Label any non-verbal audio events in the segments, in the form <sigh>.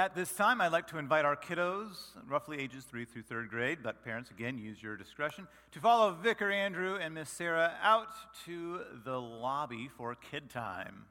At this time, I'd like to invite our kiddos, roughly ages 3 through 3rd grade, but parents, again, use your discretion, to follow Vicar Andrew and Miss Sarah out to the lobby for kid time.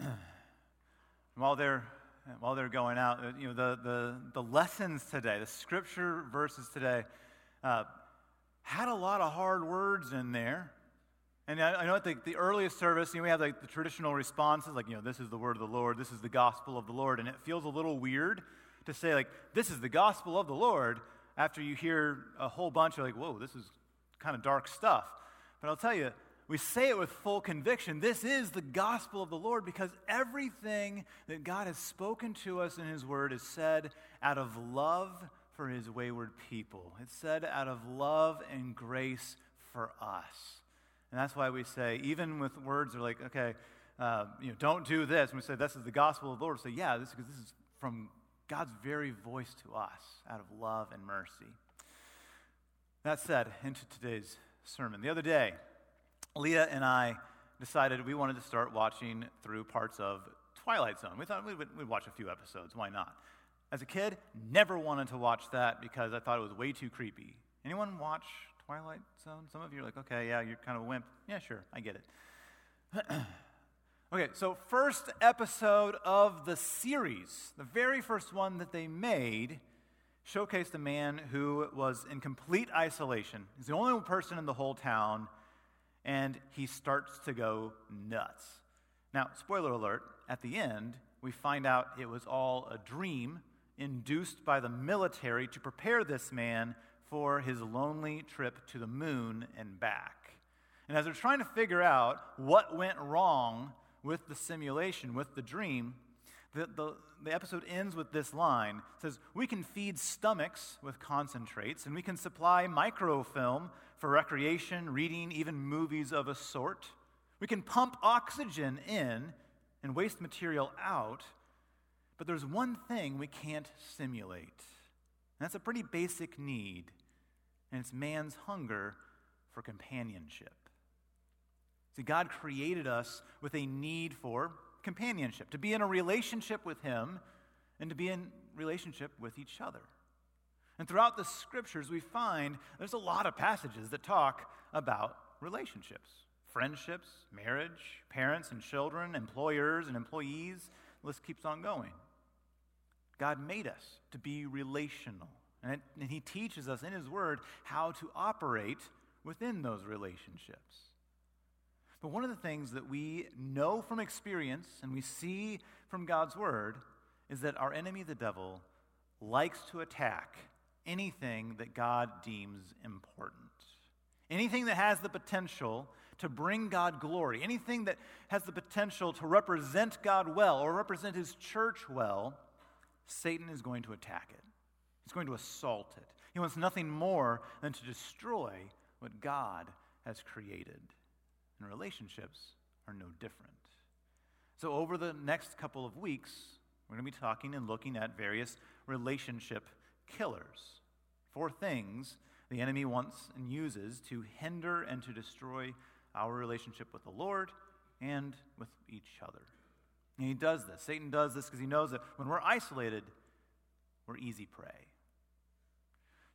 <clears throat> while they're while they're going out, uh, you know, the, the, the lessons today, the scripture verses today, uh, had a lot of hard words in there. And I, I know at the, the earliest service, you know, we have like the traditional responses, like, you know, this is the word of the Lord, this is the gospel of the Lord. And it feels a little weird to say, like, this is the gospel of the Lord after you hear a whole bunch of, like, whoa, this is kind of dark stuff. But I'll tell you, we say it with full conviction. This is the gospel of the Lord because everything that God has spoken to us in His Word is said out of love for His wayward people. It's said out of love and grace for us. And that's why we say, even with words that are like, okay, uh, you know, don't do this. And we say, this is the gospel of the Lord. We say, yeah, this, because this is from God's very voice to us out of love and mercy. That said, into today's sermon. The other day, Leah and I decided we wanted to start watching through parts of Twilight Zone. We thought we'd, we'd, watch a few episodes. Why not? As a kid, never wanted to watch that because I thought it was way too creepy. Anyone watch Twilight Zone? Some of you are like, okay, yeah, you're kind of a wimp. Yeah, sure, I get it. <clears throat> okay, so first episode of the series, the very first one that they made, showcased a man who was in complete isolation. He's the only person in the whole town and he starts to go nuts. Now, spoiler alert, at the end, we find out it was all a dream induced by the military to prepare this man for his lonely trip to the moon and back. And as they're trying to figure out what went wrong with the simulation, with the dream, the, the, the, episode ends with this line. It says, We can feed stomachs with concentrates, and we can supply microfilm for recreation, reading, even movies of a sort. We can pump oxygen in and waste material out, but there's one thing we can't simulate. And that's a pretty basic need, and it's man's hunger for companionship. See, God created us with a need for companionship, to be in a relationship with Him and to be in relationship with each other. And throughout the scriptures, we find there's a lot of passages that talk about relationships friendships, marriage, parents and children, employers and employees. The list keeps on going. God made us to be relational. And, it, and He teaches us in His Word how to operate within those relationships. But one of the things that we know from experience and we see from God's Word is that our enemy, the devil, likes to attack anything that God deems important. Anything that has the potential to bring God glory, anything that has the potential to represent God well or represent his church well, Satan is going to attack it. He's going to assault it. He wants nothing more than to destroy what God has created. And relationships are no different. So, over the next couple of weeks, we're going to be talking and looking at various relationship killers. Four things the enemy wants and uses to hinder and to destroy our relationship with the Lord and with each other. And he does this. Satan does this because he knows that when we're isolated, we're easy prey.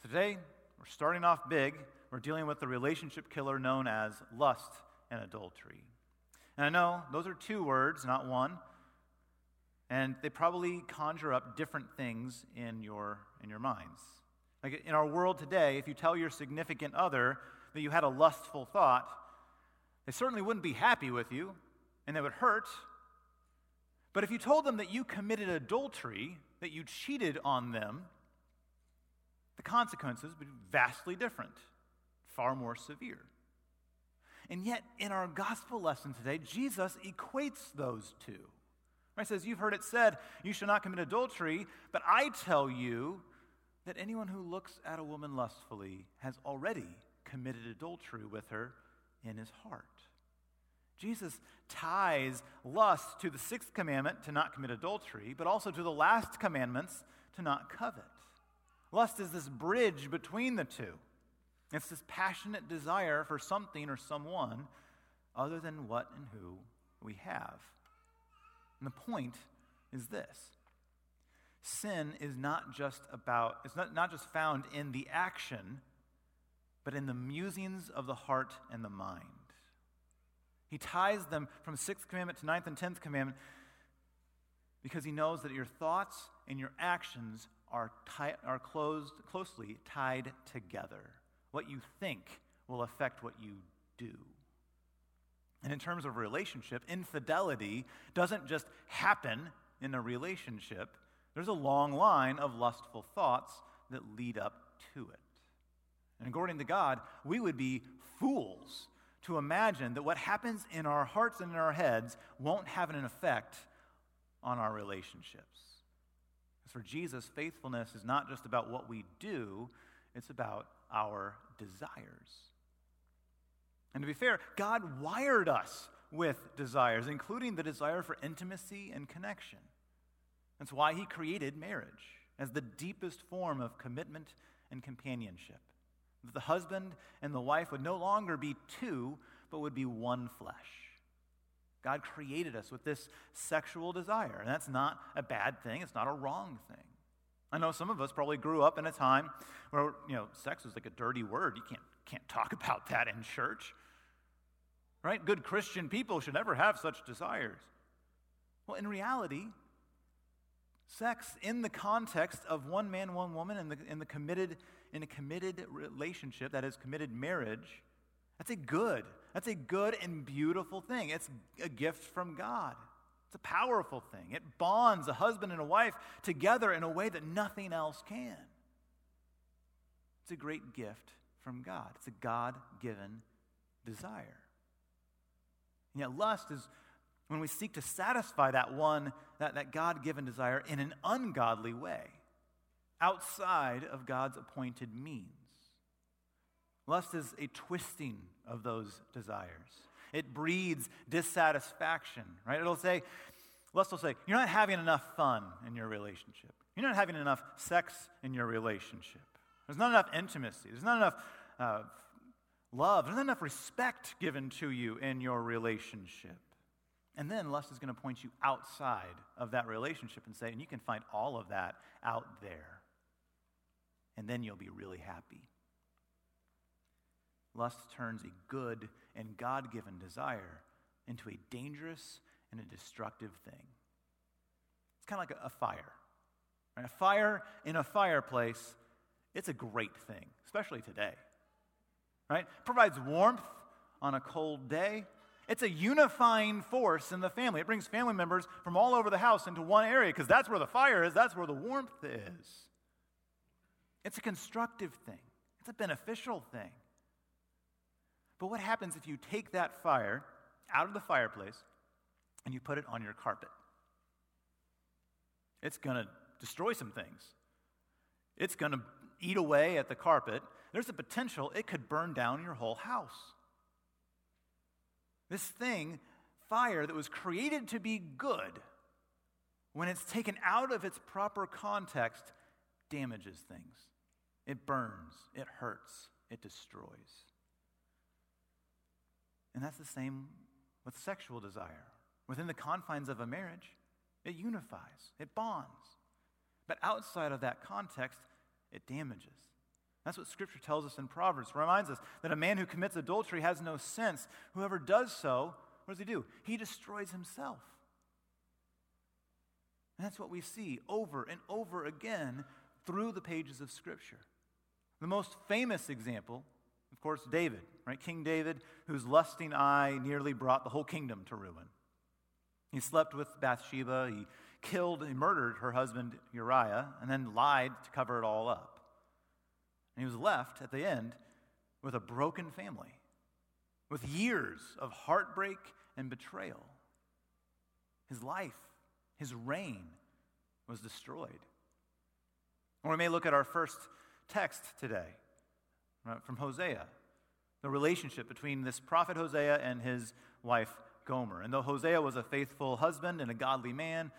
So today, we're starting off big. We're dealing with the relationship killer known as lust and adultery. And I know those are two words, not one. And they probably conjure up different things in your, in your minds. Like in our world today, if you tell your significant other that you had a lustful thought, they certainly wouldn't be happy with you and they would hurt. But if you told them that you committed adultery, that you cheated on them, the consequences would be vastly different, far more severe. And yet, in our gospel lesson today, Jesus equates those two. He says, You've heard it said, you shall not commit adultery, but I tell you that anyone who looks at a woman lustfully has already committed adultery with her in his heart. Jesus ties lust to the sixth commandment to not commit adultery, but also to the last commandments to not covet. Lust is this bridge between the two. It's this passionate desire for something or someone other than what and who we have. And the point is this sin is not just about, it's not, not just found in the action, but in the musings of the heart and the mind. He ties them from sixth commandment to ninth and tenth commandment because he knows that your thoughts and your actions are, tie, are closed, closely tied together. What you think will affect what you do. And in terms of relationship, infidelity doesn't just happen in a relationship, there's a long line of lustful thoughts that lead up to it. And according to God, we would be fools to imagine that what happens in our hearts and in our heads won't have an effect on our relationships. As for Jesus, faithfulness is not just about what we do, it's about our desires. And to be fair, God wired us with desires, including the desire for intimacy and connection. That's why He created marriage as the deepest form of commitment and companionship. The husband and the wife would no longer be two, but would be one flesh. God created us with this sexual desire, and that's not a bad thing, it's not a wrong thing. I know some of us probably grew up in a time where, you know, sex was like a dirty word. You can't, can't talk about that in church right? Good Christian people should never have such desires. Well, in reality, sex in the context of one man, one woman, in the, in the committed, in a committed relationship, that is committed marriage, that's a good, that's a good and beautiful thing. It's a gift from God. It's a powerful thing. It bonds a husband and a wife together in a way that nothing else can. It's a great gift from God. It's a God given desire. And yet, lust is when we seek to satisfy that one, that, that God given desire in an ungodly way, outside of God's appointed means. Lust is a twisting of those desires. It breeds dissatisfaction, right? It'll say, lust will say, you're not having enough fun in your relationship. You're not having enough sex in your relationship. There's not enough intimacy. There's not enough uh, love. There's not enough respect given to you in your relationship. And then lust is going to point you outside of that relationship and say, and you can find all of that out there. And then you'll be really happy. Lust turns a good and God given desire into a dangerous and a destructive thing. It's kind of like a, a fire. Right? A fire in a fireplace, it's a great thing, especially today right? Provides warmth on a cold day. It's a unifying force in the family. It brings family members from all over the house into one area because that's where the fire is, that's where the warmth is. It's a constructive thing, it's a beneficial thing. But what happens if you take that fire out of the fireplace and you put it on your carpet? It's going to destroy some things. It's going to eat away at the carpet there's a potential it could burn down your whole house. This thing, fire that was created to be good, when it's taken out of its proper context, damages things. It burns, it hurts, it destroys. And that's the same with sexual desire. Within the confines of a marriage, it unifies, it bonds. But outside of that context, it damages. That's what Scripture tells us in Proverbs. It reminds us that a man who commits adultery has no sense. Whoever does so, what does he do? He destroys himself. And that's what we see over and over again through the pages of Scripture. The most famous example, of course, David, right? King David, whose lusting eye nearly brought the whole kingdom to ruin. He slept with Bathsheba, he killed and murdered her husband Uriah, and then lied to cover it all up. And he was left at the end with a broken family, with years of heartbreak and betrayal. His life, his reign was destroyed. Or we may look at our first text today from Hosea, the relationship between this prophet Hosea and his wife Gomer. And though Hosea was a faithful husband and a godly man,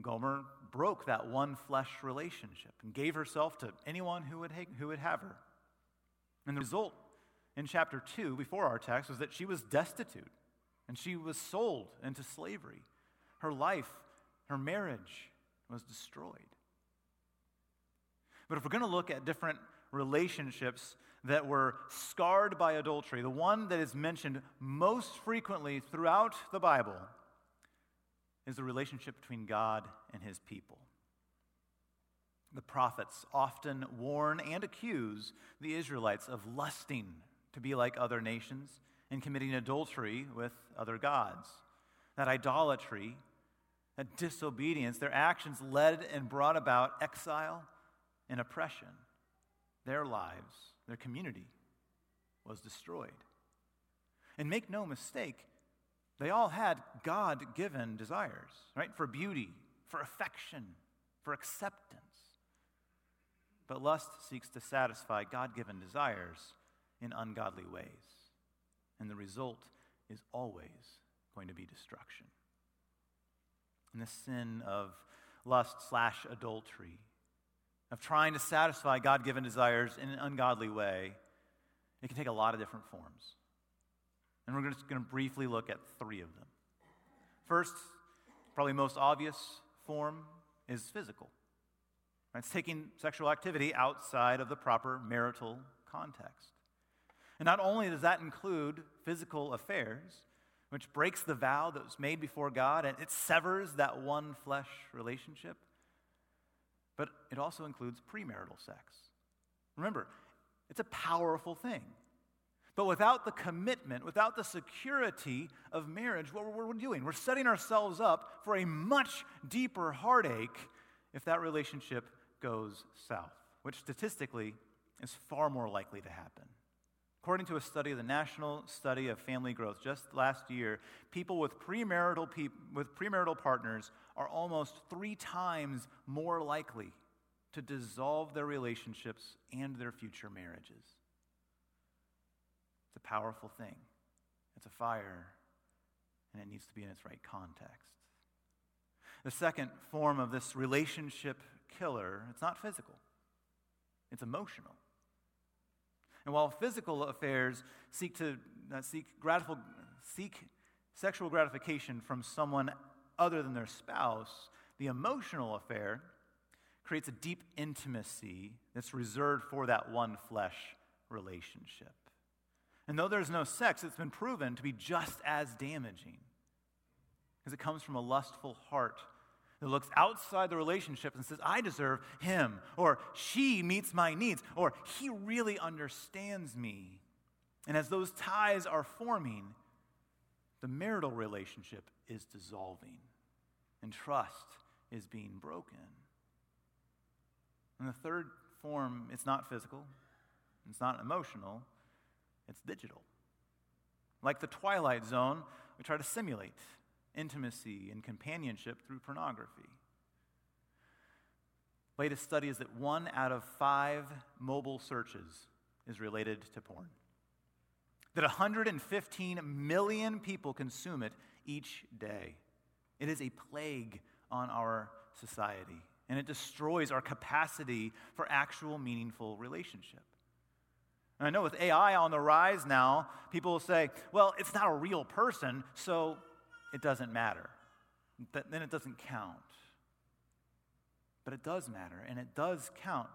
Gomer broke that one flesh relationship and gave herself to anyone who would, who would have her. And the result in chapter 2, before our text, was that she was destitute and she was sold into slavery. Her life, her marriage was destroyed. But if we're going to look at different relationships that were scarred by adultery, the one that is mentioned most frequently throughout the Bible is the relationship between God and his people. The prophets often warn and accuse the Israelites of lusting to be like other nations and committing adultery with other gods. That idolatry, that disobedience, their actions led and brought about exile and oppression. Their lives, their community was destroyed. And make no mistake, they all had God given desires, right? For beauty, for affection, for acceptance. But lust seeks to satisfy God given desires in ungodly ways. And the result is always going to be destruction. And the sin of lust slash adultery, of trying to satisfy God given desires in an ungodly way, it can take a lot of different forms. And we're just going to briefly look at three of them. First, probably most obvious form is physical. It's taking sexual activity outside of the proper marital context. And not only does that include physical affairs, which breaks the vow that was made before God and it severs that one flesh relationship, but it also includes premarital sex. Remember, it's a powerful thing. But without the commitment, without the security of marriage, what we're doing, we're setting ourselves up for a much deeper heartache if that relationship goes south, which statistically is far more likely to happen. According to a study of the National Study of Family Growth just last year, people with premarital, pe- with premarital partners are almost three times more likely to dissolve their relationships and their future marriages. It's a powerful thing, it's a fire, and it needs to be in its right context. The second form of this relationship killer, it's not physical, it's emotional. And while physical affairs seek to uh, seek, gratif- seek sexual gratification from someone other than their spouse, the emotional affair creates a deep intimacy that's reserved for that one flesh relationship. And though there's no sex, it's been proven to be just as damaging because it comes from a lustful heart that looks outside the relationship and says, I deserve him, or she meets my needs, or he really understands me. And as those ties are forming, the marital relationship is dissolving and trust is being broken. And the third form, it's not physical, it's not emotional, it's digital. Like the Twilight Zone, we try to simulate intimacy and companionship through pornography. Latest study is that one out of five mobile searches is related to porn. That 115 million people consume it each day. It is a plague on our society, and it destroys our capacity for actual meaningful relationship. And I know with AI on the rise now, people will say, well, it's not a real person, so it doesn't matter. Then it doesn't count. But it does matter, and it does count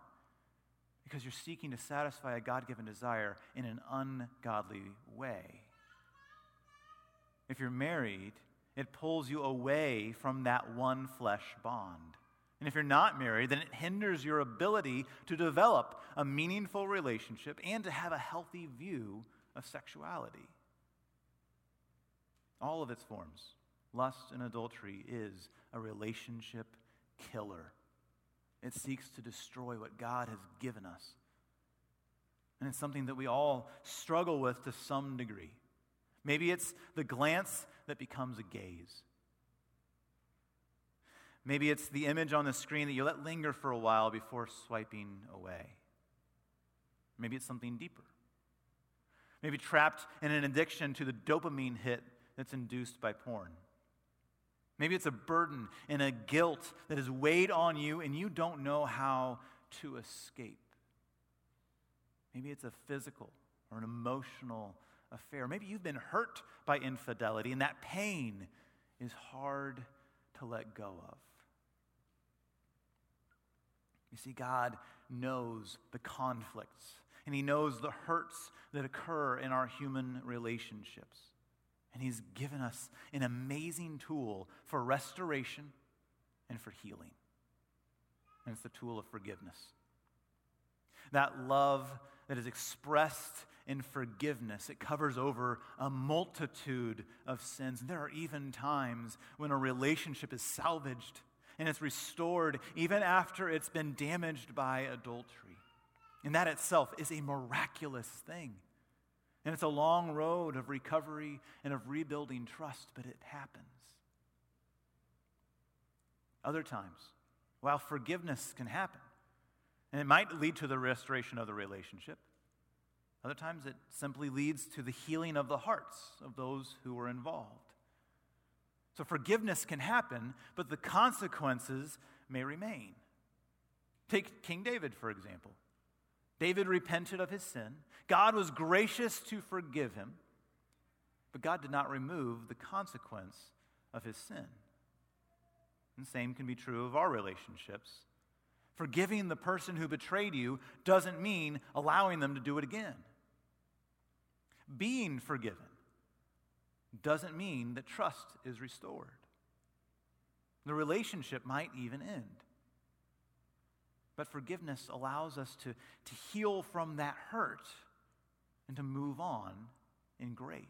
because you're seeking to satisfy a God given desire in an ungodly way. If you're married, it pulls you away from that one flesh bond. And if you're not married, then it hinders your ability to develop a meaningful relationship and to have a healthy view of sexuality all of its forms. Lust and adultery is a relationship killer. It seeks to destroy what God has given us. And it's something that we all struggle with to some degree. Maybe it's the glance that becomes a gaze. Maybe it's the image on the screen that you let linger for a while before swiping away. Maybe it's something deeper. Maybe trapped in an addiction to the dopamine hit that's induced by porn. Maybe it's a burden and a guilt that has weighed on you and you don't know how to escape. Maybe it's a physical or an emotional affair. Maybe you've been hurt by infidelity and that pain is hard to let go of. You see, God knows the conflicts and He knows the hurts that occur in our human relationships. And He's given us an amazing tool for restoration and for healing. And it's the tool of forgiveness. That love that is expressed in forgiveness, it covers over a multitude of sins. There are even times when a relationship is salvaged and it's restored even after it's been damaged by adultery. And that itself is a miraculous thing. And it's a long road of recovery and of rebuilding trust, but it happens. Other times, while forgiveness can happen, and it might lead to the restoration of the relationship, other times it simply leads to the healing of the hearts of those who were involved. So forgiveness can happen, but the consequences may remain. Take King David, for example. David repented of his sin. God was gracious to forgive him, but God did not remove the consequence of his sin. And the same can be true of our relationships. Forgiving the person who betrayed you doesn't mean allowing them to do it again. Being forgiven doesn't mean that trust is restored. The relationship might even end. But forgiveness allows us to, to heal from that hurt and to move on in grace.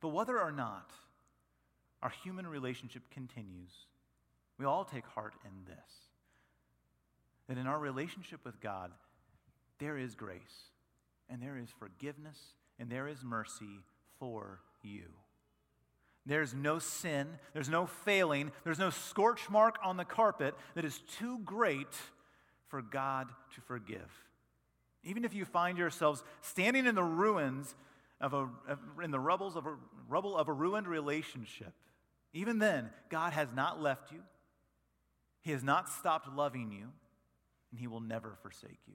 But whether or not our human relationship continues, we all take heart in this that in our relationship with God, there is grace, and there is forgiveness, and there is mercy for you. There's no sin, there's no failing, there's no scorch mark on the carpet that is too great for God to forgive. Even if you find yourselves standing in the ruins of a, in the rubbles of a, rubble of a ruined relationship, even then, God has not left you. He has not stopped loving you, and He will never forsake you.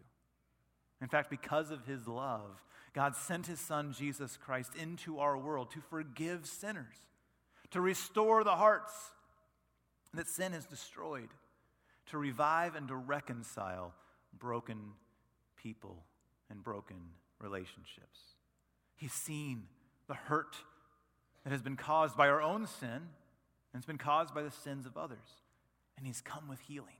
In fact, because of His love, God sent his son, Jesus Christ, into our world to forgive sinners, to restore the hearts that sin has destroyed, to revive and to reconcile broken people and broken relationships. He's seen the hurt that has been caused by our own sin and it's been caused by the sins of others. And he's come with healing.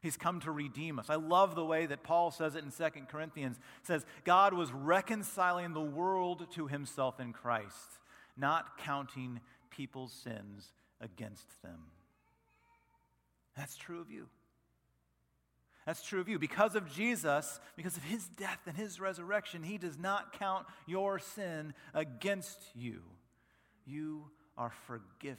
He's come to redeem us. I love the way that Paul says it in 2 Corinthians. It says, God was reconciling the world to himself in Christ, not counting people's sins against them. That's true of you. That's true of you. Because of Jesus, because of his death and his resurrection, he does not count your sin against you. You are forgiven.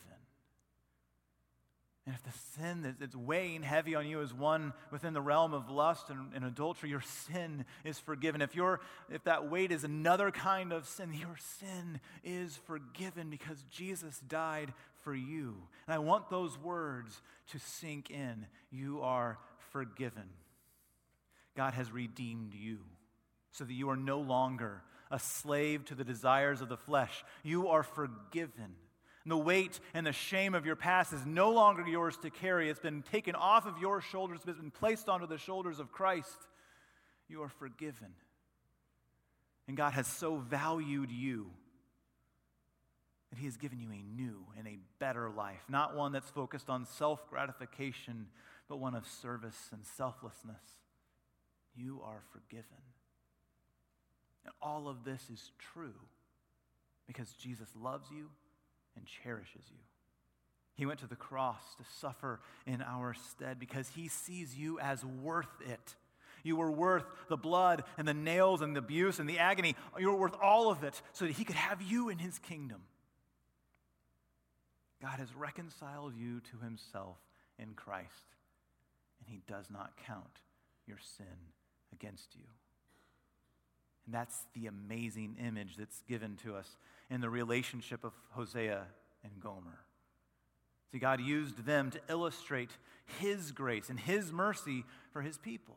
And if the sin that's weighing heavy on you is one within the realm of lust and, and, adultery, your sin is forgiven. If, you if that weight is another kind of sin, your sin is forgiven because Jesus died for you. And I want those words to sink in. You are forgiven. God has redeemed you so that you are no longer a slave to the desires of the flesh. You are forgiven the weight and the shame of your past is no longer yours to carry. It's been taken off of your shoulders, it's been placed onto the shoulders of Christ. You are forgiven. And God has so valued you that He has given you a new and a better life, not one that's focused on self gratification, but one of service and selflessness. You are forgiven. And all of this is true because Jesus loves you and cherishes you. He went to the cross to suffer in our stead because he sees you as worth it. You were worth the blood and the nails and the abuse and the agony. You were worth all of it so that he could have you in his kingdom. God has reconciled you to himself in Christ, and he does not count your sin against you. And that's the amazing image that's given to us in the relationship of Hosea and Gomer. See, God used them to illustrate His grace and His mercy for His people.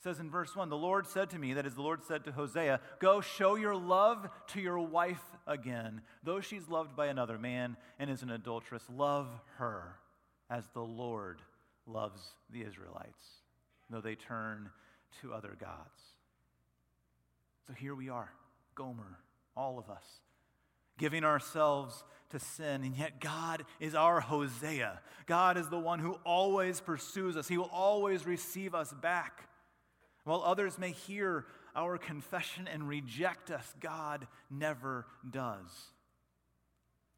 It says in verse 1 The Lord said to me, that is, the Lord said to Hosea, Go show your love to your wife again. Though she's loved by another man and is an adulteress, love her as the Lord loves the Israelites, though they turn to other gods. So here we are, Gomer, all of us, giving ourselves to sin, and yet God is our Hosea. God is the one who always pursues us, He will always receive us back. While others may hear our confession and reject us, God never does.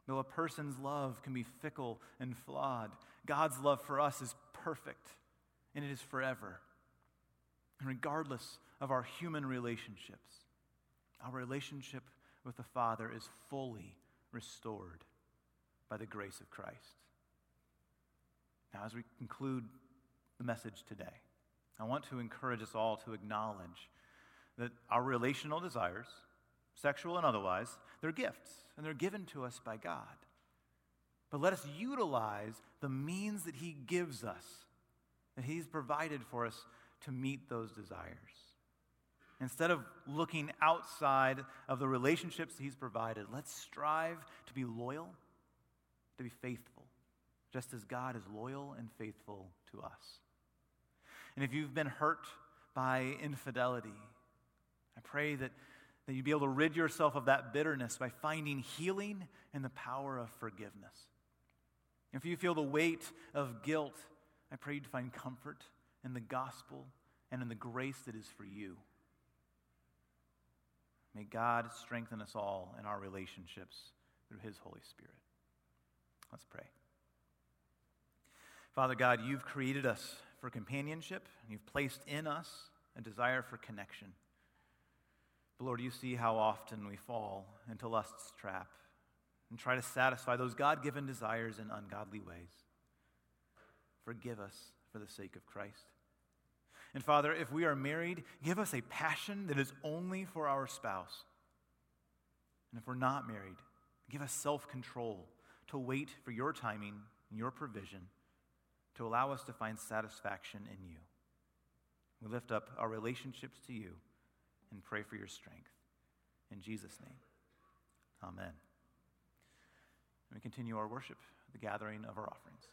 Though a person's love can be fickle and flawed, God's love for us is perfect and it is forever. And regardless of our human relationships, our relationship with the Father is fully restored by the grace of Christ. Now, as we conclude the message today, I want to encourage us all to acknowledge that our relational desires, sexual and otherwise, they're gifts and they're given to us by God. But let us utilize the means that He gives us, that He's provided for us to meet those desires. Instead of looking outside of the relationships He's provided, let's strive to be loyal, to be faithful, just as God is loyal and faithful to us. And if you've been hurt by infidelity, I pray that, that you'd be able to rid yourself of that bitterness by finding healing in the power of forgiveness. If you feel the weight of guilt, I pray you'd find comfort in the gospel and in the grace that is for you. May God strengthen us all in our relationships through His Holy Spirit. Let's pray. Father God, you've created us for companionship, and you've placed in us a desire for connection. But Lord, you see how often we fall into lust's trap and try to satisfy those God given desires in ungodly ways. Forgive us for the sake of Christ. And Father, if we are married, give us a passion that is only for our spouse. And if we're not married, give us self control to wait for your timing and your provision to allow us to find satisfaction in you. We lift up our relationships to you and pray for your strength. In Jesus' name, amen. And we continue our worship, the gathering of our offerings.